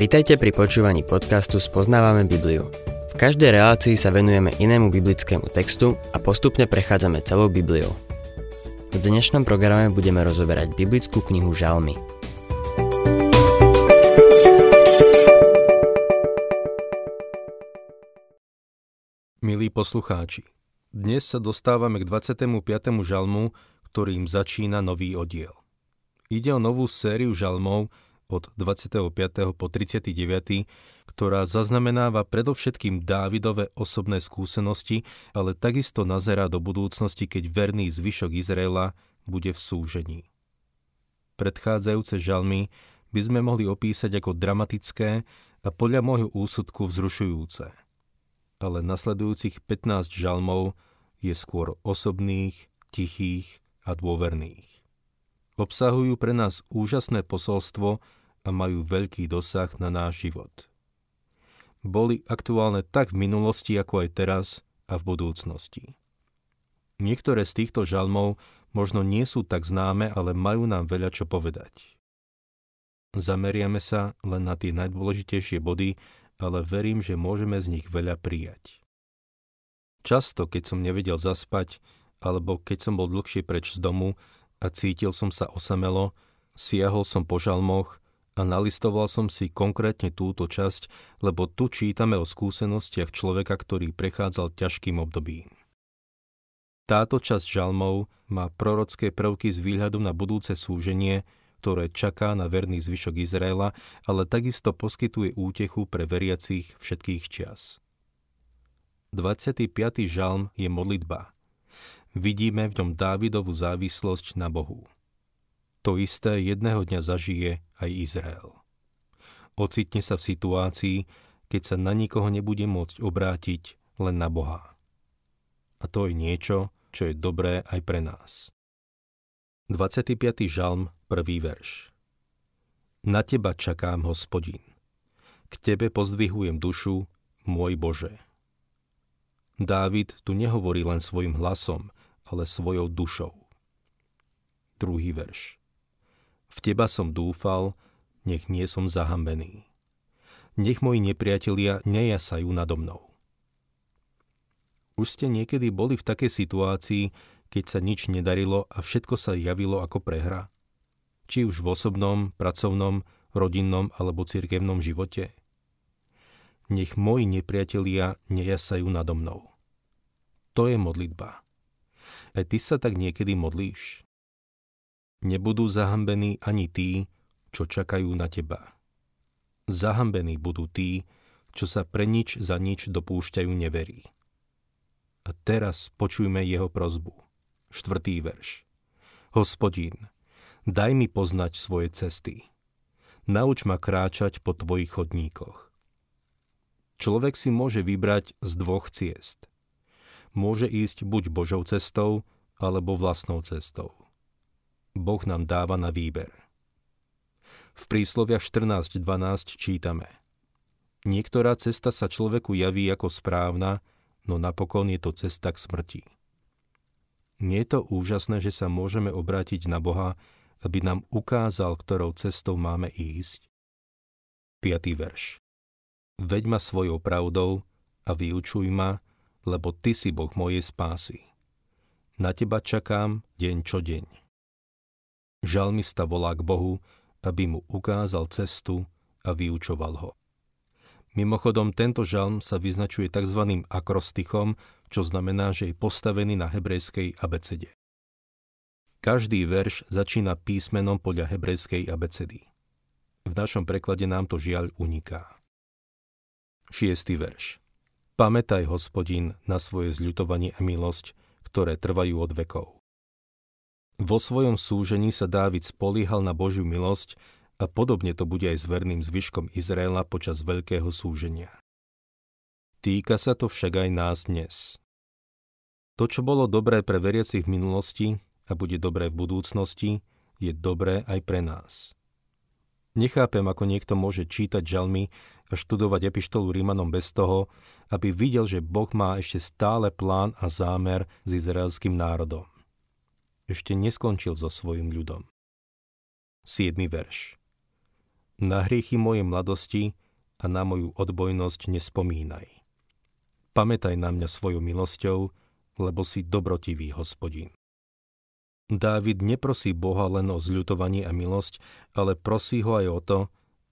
Vitajte pri počúvaní podcastu Spoznávame Bibliu. V každej relácii sa venujeme inému biblickému textu a postupne prechádzame celou Bibliou. V dnešnom programe budeme rozoberať biblickú knihu Žalmy. Milí poslucháči, dnes sa dostávame k 25. žalmu, ktorým začína nový oddiel. Ide o novú sériu žalmov, od 25. po 39., ktorá zaznamenáva predovšetkým Dávidové osobné skúsenosti, ale takisto nazerá do budúcnosti, keď verný zvyšok Izraela bude v súžení. Predchádzajúce žalmy by sme mohli opísať ako dramatické a podľa môjho úsudku vzrušujúce. Ale nasledujúcich 15 žalmov je skôr osobných, tichých a dôverných. Obsahujú pre nás úžasné posolstvo, a majú veľký dosah na náš život. Boli aktuálne tak v minulosti, ako aj teraz a v budúcnosti. Niektoré z týchto žalmov možno nie sú tak známe, ale majú nám veľa čo povedať. Zameriame sa len na tie najdôležitejšie body, ale verím, že môžeme z nich veľa prijať. Často, keď som nevedel zaspať, alebo keď som bol dlhšie preč z domu a cítil som sa osamelo, siahol som po žalmoch a nalistoval som si konkrétne túto časť, lebo tu čítame o skúsenostiach človeka, ktorý prechádzal ťažkým obdobím. Táto časť žalmov má prorocké prvky s výhľadom na budúce súženie, ktoré čaká na verný zvyšok Izraela, ale takisto poskytuje útechu pre veriacich všetkých čias. 25. žalm je modlitba. Vidíme v ňom Dávidovú závislosť na Bohu. To isté jedného dňa zažije aj Izrael. Ocitne sa v situácii, keď sa na nikoho nebude môcť obrátiť len na Boha. A to je niečo, čo je dobré aj pre nás. 25. žalm, prvý verš. Na teba čakám, hospodin. K tebe pozdvihujem dušu, môj Bože. Dávid tu nehovorí len svojim hlasom, ale svojou dušou. Druhý verš. V teba som dúfal, nech nie som zahambený. Nech moji nepriatelia nejasajú nado mnou. Už ste niekedy boli v takej situácii, keď sa nič nedarilo a všetko sa javilo ako prehra? Či už v osobnom, pracovnom, rodinnom alebo cirkevnom živote? Nech moji nepriatelia nejasajú nado mnou. To je modlitba. Aj ty sa tak niekedy modlíš. Nebudú zahambení ani tí, čo čakajú na teba. Zahambení budú tí, čo sa pre nič za nič dopúšťajú neverí. A teraz počujme jeho prozbu. Štvrtý verš. Hospodín, daj mi poznať svoje cesty. Nauč ma kráčať po tvojich chodníkoch. Človek si môže vybrať z dvoch ciest. Môže ísť buď Božou cestou, alebo vlastnou cestou. Boh nám dáva na výber. V prísloviach 14.12 čítame Niektorá cesta sa človeku javí ako správna, no napokon je to cesta k smrti. Nie je to úžasné, že sa môžeme obrátiť na Boha, aby nám ukázal, ktorou cestou máme ísť? 5. verš. Veď ma svojou pravdou a vyučuj ma, lebo Ty si Boh mojej spásy. Na Teba čakám deň čo deň. Žalmista volá k Bohu, aby mu ukázal cestu a vyučoval ho. Mimochodom, tento žalm sa vyznačuje tzv. akrostichom, čo znamená, že je postavený na hebrejskej abecede. Každý verš začína písmenom podľa hebrejskej abecedy. V našom preklade nám to žiaľ uniká. Šiestý verš. Pamätaj, hospodin, na svoje zľutovanie a milosť, ktoré trvajú od vekov. Vo svojom súžení sa Dávid spolíhal na Božiu milosť a podobne to bude aj s verným zvyškom Izraela počas veľkého súženia. Týka sa to však aj nás dnes. To, čo bolo dobré pre veriacich v minulosti a bude dobré v budúcnosti, je dobré aj pre nás. Nechápem, ako niekto môže čítať žalmy a študovať epištolu Rímanom bez toho, aby videl, že Boh má ešte stále plán a zámer s izraelským národom ešte neskončil so svojim ľudom. 7. verš Na hriechy mojej mladosti a na moju odbojnosť nespomínaj. Pamätaj na mňa svojou milosťou, lebo si dobrotivý hospodin. Dávid neprosí Boha len o zľutovanie a milosť, ale prosí ho aj o to,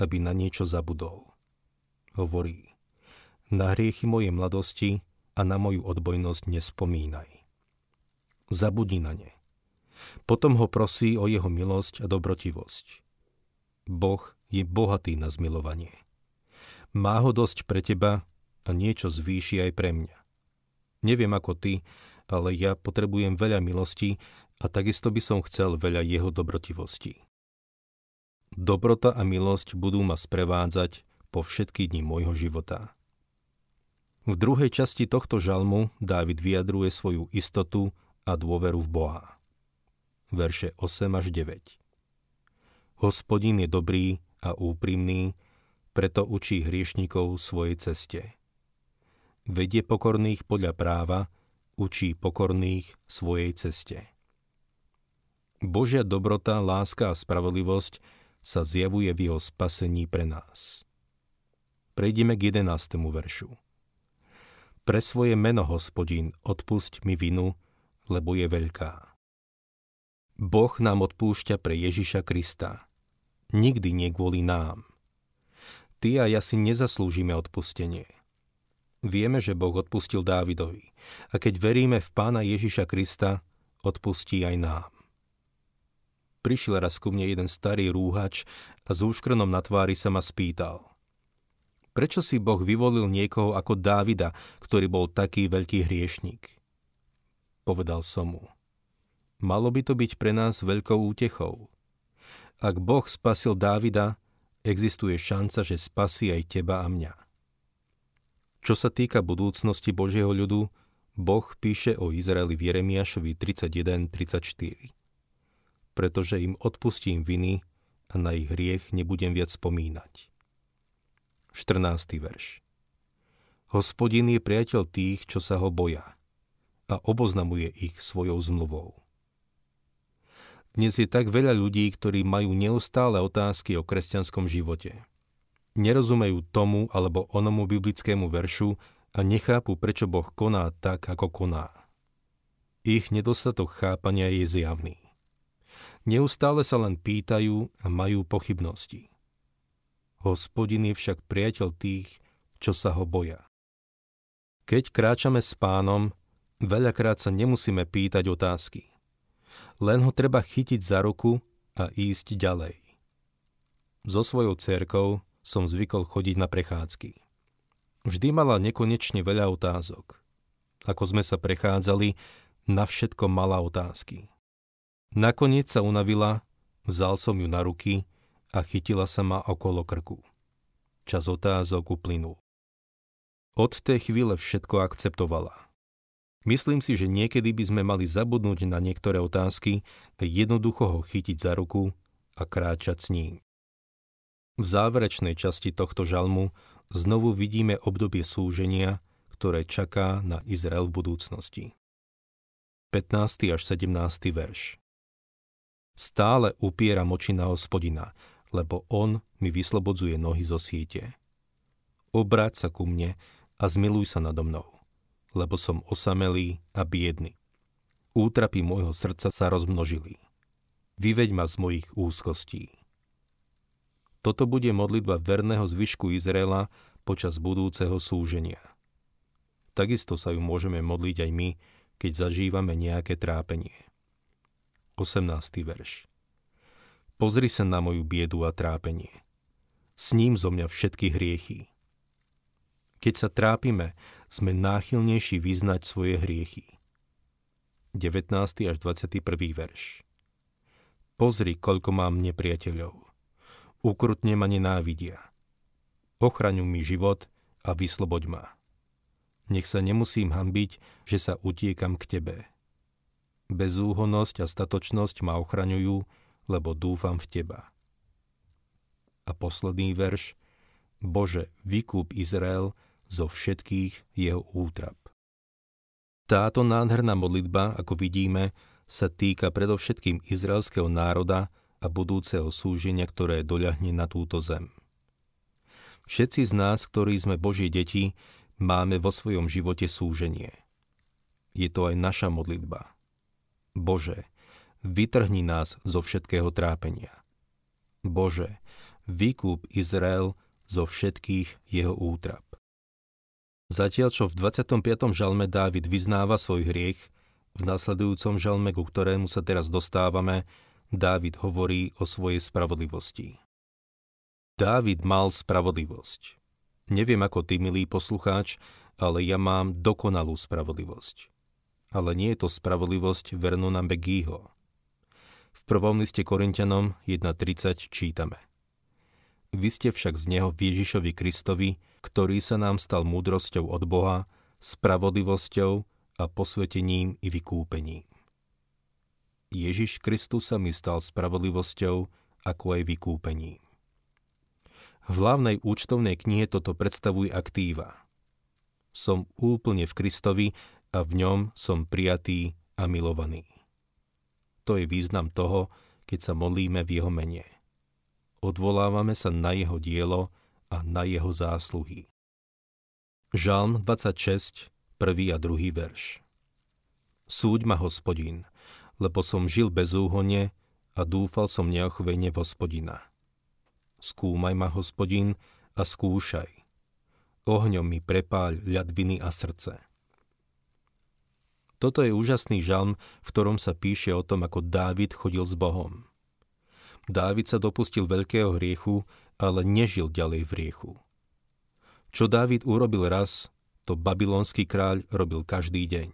aby na niečo zabudol. Hovorí, na hriechy mojej mladosti a na moju odbojnosť nespomínaj. Zabudni na ne. Potom ho prosí o jeho milosť a dobrotivosť. Boh je bohatý na zmilovanie. Má ho dosť pre teba a niečo zvýši aj pre mňa. Neviem ako ty, ale ja potrebujem veľa milosti a takisto by som chcel veľa jeho dobrotivosti. Dobrota a milosť budú ma sprevádzať po všetky dni môjho života. V druhej časti tohto žalmu Dávid vyjadruje svoju istotu a dôveru v Boha. Verše 8 až 9 Hospodin je dobrý a úprimný, preto učí hriešnikov svojej ceste. Vedie pokorných podľa práva, učí pokorných svojej ceste. Božia dobrota, láska a spravodlivosť sa zjavuje v jeho spasení pre nás. Prejdeme k 11. veršu. Pre svoje meno, hospodin, odpusť mi vinu, lebo je veľká. Boh nám odpúšťa pre Ježiša Krista. Nikdy nie kvôli nám. Ty a ja si nezaslúžime odpustenie. Vieme, že Boh odpustil Dávidovi. A keď veríme v Pána Ježiša Krista, odpustí aj nám. Prišiel raz ku mne jeden starý rúhač a s úškrnom na tvári sa ma spýtal. Prečo si Boh vyvolil niekoho ako Dávida, ktorý bol taký veľký hriešnik? Povedal som mu. Malo by to byť pre nás veľkou útechou. Ak Boh spasil Dávida, existuje šanca, že spasí aj teba a mňa. Čo sa týka budúcnosti Božieho ľudu, Boh píše o Izraeli v Jeremiašovi 31.34 pretože im odpustím viny a na ich hriech nebudem viac spomínať. 14. verš Hospodin je priateľ tých, čo sa ho boja a oboznamuje ich svojou zmluvou. Dnes je tak veľa ľudí, ktorí majú neustále otázky o kresťanskom živote. Nerozumejú tomu alebo onomu biblickému veršu a nechápu, prečo Boh koná tak, ako koná. Ich nedostatok chápania je zjavný. Neustále sa len pýtajú a majú pochybnosti. Hospodin je však priateľ tých, čo sa ho boja. Keď kráčame s pánom, veľakrát sa nemusíme pýtať otázky. Len ho treba chytiť za ruku a ísť ďalej. So svojou cerkou som zvykol chodiť na prechádzky. Vždy mala nekonečne veľa otázok. Ako sme sa prechádzali, na všetko mala otázky. Nakoniec sa unavila, vzal som ju na ruky a chytila sa ma okolo krku. Čas otázok uplynul. Od tej chvíle všetko akceptovala. Myslím si, že niekedy by sme mali zabudnúť na niektoré otázky jednoducho ho chytiť za ruku a kráčať s ním. V záverečnej časti tohto žalmu znovu vidíme obdobie súženia, ktoré čaká na Izrael v budúcnosti. 15. až 17. verš Stále upieram oči na hospodina, lebo on mi vyslobodzuje nohy zo siete. Obráť sa ku mne a zmiluj sa nado mnou, lebo som osamelý a biedny. Útrapy môjho srdca sa rozmnožili. Vyveď ma z mojich úzkostí. Toto bude modlitba verného zvyšku Izraela počas budúceho súženia. Takisto sa ju môžeme modliť aj my, keď zažívame nejaké trápenie. 18. verš. Pozri sa na moju biedu a trápenie. S ním zo mňa všetky hriechy. Keď sa trápime, sme náchylnejší vyznať svoje hriechy. 19. až 21. verš. Pozri, koľko mám nepriateľov. Ukrutne ma nenávidia. Ochraňuj mi život a vysloboď ma. Nech sa nemusím hambiť, že sa utiekam k Tebe Bezúhonosť a statočnosť ma ochraňujú, lebo dúfam v Teba. A posledný verš. Bože, vykúp Izrael zo všetkých jeho útrap. Táto nádherná modlitba, ako vidíme, sa týka predovšetkým izraelského národa a budúceho súženia, ktoré doľahne na túto zem. Všetci z nás, ktorí sme Božie deti, máme vo svojom živote súženie. Je to aj naša modlitba. Bože, vytrhni nás zo všetkého trápenia. Bože, vykúp Izrael zo všetkých jeho útrap. Zatiaľ, čo v 25. žalme Dávid vyznáva svoj hriech, v nasledujúcom žalme, ku ktorému sa teraz dostávame, Dávid hovorí o svojej spravodlivosti. Dávid mal spravodlivosť. Neviem ako ty, milý poslucháč, ale ja mám dokonalú spravodlivosť. Ale nie je to spravodlivosť Vernona Begího. V prvom liste Korintianom 1.30 čítame. Vy ste však z Neho Ježišovi Kristovi, ktorý sa nám stal múdrosťou od Boha, spravodlivosťou a posvetením i vykúpením. Ježiš Kristus sa mi stal spravodlivosťou ako aj vykúpením. V hlavnej účtovnej knihe toto predstavujú aktíva. Som úplne v Kristovi a v ňom som prijatý a milovaný. To je význam toho, keď sa modlíme v jeho mene. Odvolávame sa na jeho dielo a na jeho zásluhy. Žalm 26, 1. a 2. verš. Súď ma, hospodin, lebo som žil bez úhone a dúfal som neochvejne v hospodina skúmaj ma, hospodin, a skúšaj. Ohňom mi prepáľ ľadviny a srdce. Toto je úžasný žalm, v ktorom sa píše o tom, ako Dávid chodil s Bohom. Dávid sa dopustil veľkého hriechu, ale nežil ďalej v hriechu. Čo Dávid urobil raz, to babylonský kráľ robil každý deň.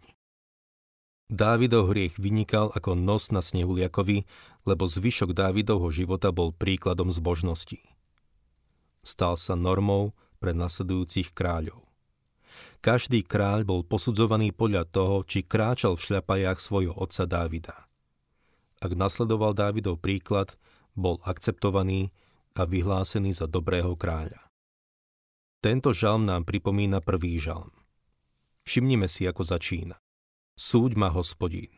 Dávidov hriech vynikal ako nos na snehuliakovi, lebo zvyšok Dávidovho života bol príkladom zbožnosti. Stal sa normou pre nasledujúcich kráľov. Každý kráľ bol posudzovaný podľa toho, či kráčal v šľapajách svojho otca Dávida. Ak nasledoval Dávidov príklad, bol akceptovaný a vyhlásený za dobrého kráľa. Tento žalm nám pripomína prvý žalm. Všimnime si, ako začína. Súď ma, hospodín,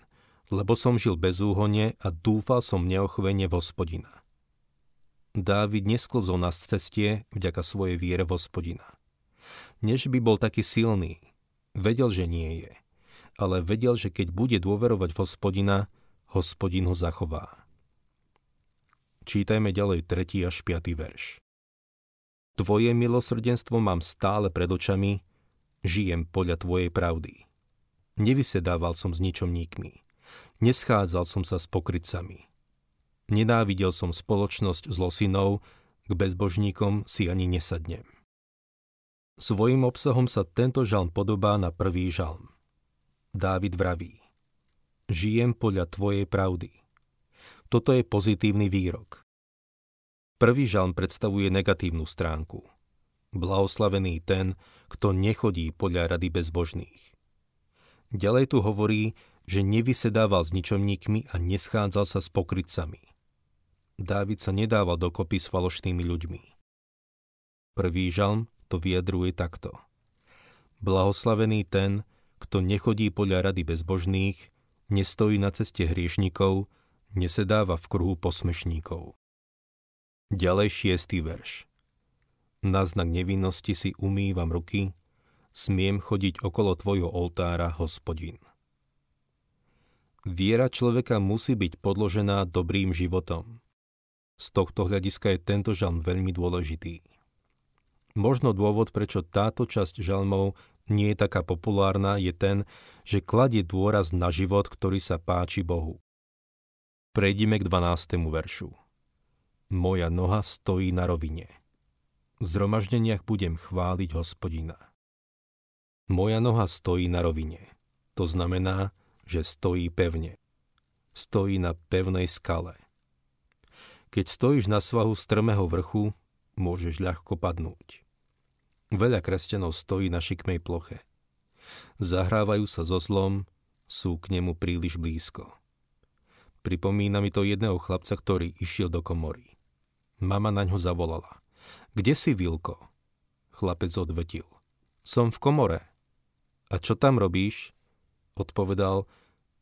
lebo som žil bezúhonne a dúfal som neochvene v hospodina. Dávid nesklzol na cestie vďaka svojej viere v hospodina. Než by bol taký silný, vedel, že nie je, ale vedel, že keď bude dôverovať v hospodina, hospodin ho zachová. Čítajme ďalej 3. až 5. verš. Tvoje milosrdenstvo mám stále pred očami, žijem podľa Tvojej pravdy. Nevysedával som s ničomníkmi. Neschádzal som sa s pokrytcami. Nenávidel som spoločnosť s losinou, k bezbožníkom si ani nesadnem. Svojím obsahom sa tento žalm podobá na prvý žalm. Dávid vraví Žijem podľa Tvojej pravdy. Toto je pozitívny výrok. Prvý žalm predstavuje negatívnu stránku. Blahoslavený ten, kto nechodí podľa rady bezbožných. Ďalej tu hovorí, že nevysedával s ničomníkmi a neschádzal sa s pokrytcami. Dávid sa nedával dokopy s falošnými ľuďmi. Prvý žalm to vyjadruje takto. Blahoslavený ten, kto nechodí podľa rady bezbožných, nestojí na ceste hriešnikov, nesedáva v kruhu posmešníkov. Ďalej šiestý verš. Na znak nevinnosti si umývam ruky, smiem chodiť okolo tvojho oltára, hospodin. Viera človeka musí byť podložená dobrým životom. Z tohto hľadiska je tento žalm veľmi dôležitý. Možno dôvod, prečo táto časť žalmov nie je taká populárna, je ten, že kladie dôraz na život, ktorý sa páči Bohu. Prejdime k 12. veršu. Moja noha stojí na rovine. V zromaždeniach budem chváliť hospodina. Moja noha stojí na rovine. To znamená, že stojí pevne. Stojí na pevnej skale. Keď stojíš na svahu strmého vrchu, môžeš ľahko padnúť. Veľa kresťanov stojí na šikmej ploche. Zahrávajú sa so zlom, sú k nemu príliš blízko. Pripomína mi to jedného chlapca, ktorý išiel do komory. Mama na ňo zavolala. Kde si, Vilko? Chlapec odvetil. Som v komore. A čo tam robíš? Odpovedal,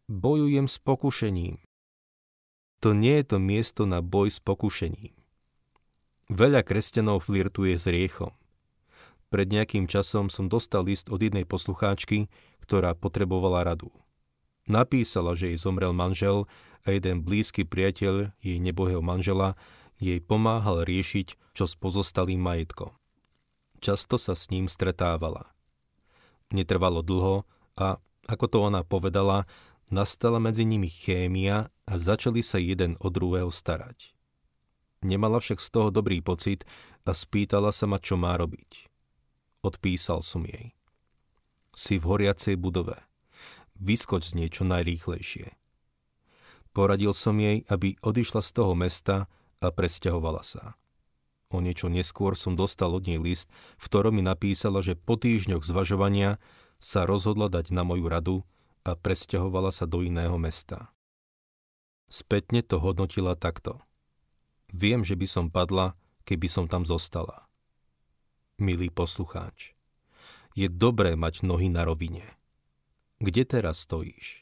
bojujem s pokušením. to nie je to miesto na boj s pokušením. Veľa kresťanov flirtuje s riechom. Pred nejakým časom som dostal list od jednej poslucháčky, ktorá potrebovala radu. Napísala, že jej zomrel manžel a jeden blízky priateľ jej nebohého manžela jej pomáhal riešiť, čo s pozostalým majetkom. Často sa s ním stretávala. Netrvalo dlho a, ako to ona povedala, nastala medzi nimi chémia a začali sa jeden od druhého starať. Nemala však z toho dobrý pocit a spýtala sa ma, čo má robiť. Odpísal som jej. Si v horiacej budove vyskoč z nej čo najrýchlejšie. Poradil som jej, aby odišla z toho mesta a presťahovala sa. O niečo neskôr som dostal od nej list, v ktorom mi napísala, že po týždňoch zvažovania sa rozhodla dať na moju radu a presťahovala sa do iného mesta. Spätne to hodnotila takto. Viem, že by som padla, keby som tam zostala. Milý poslucháč, je dobré mať nohy na rovine. Kde teraz stojíš?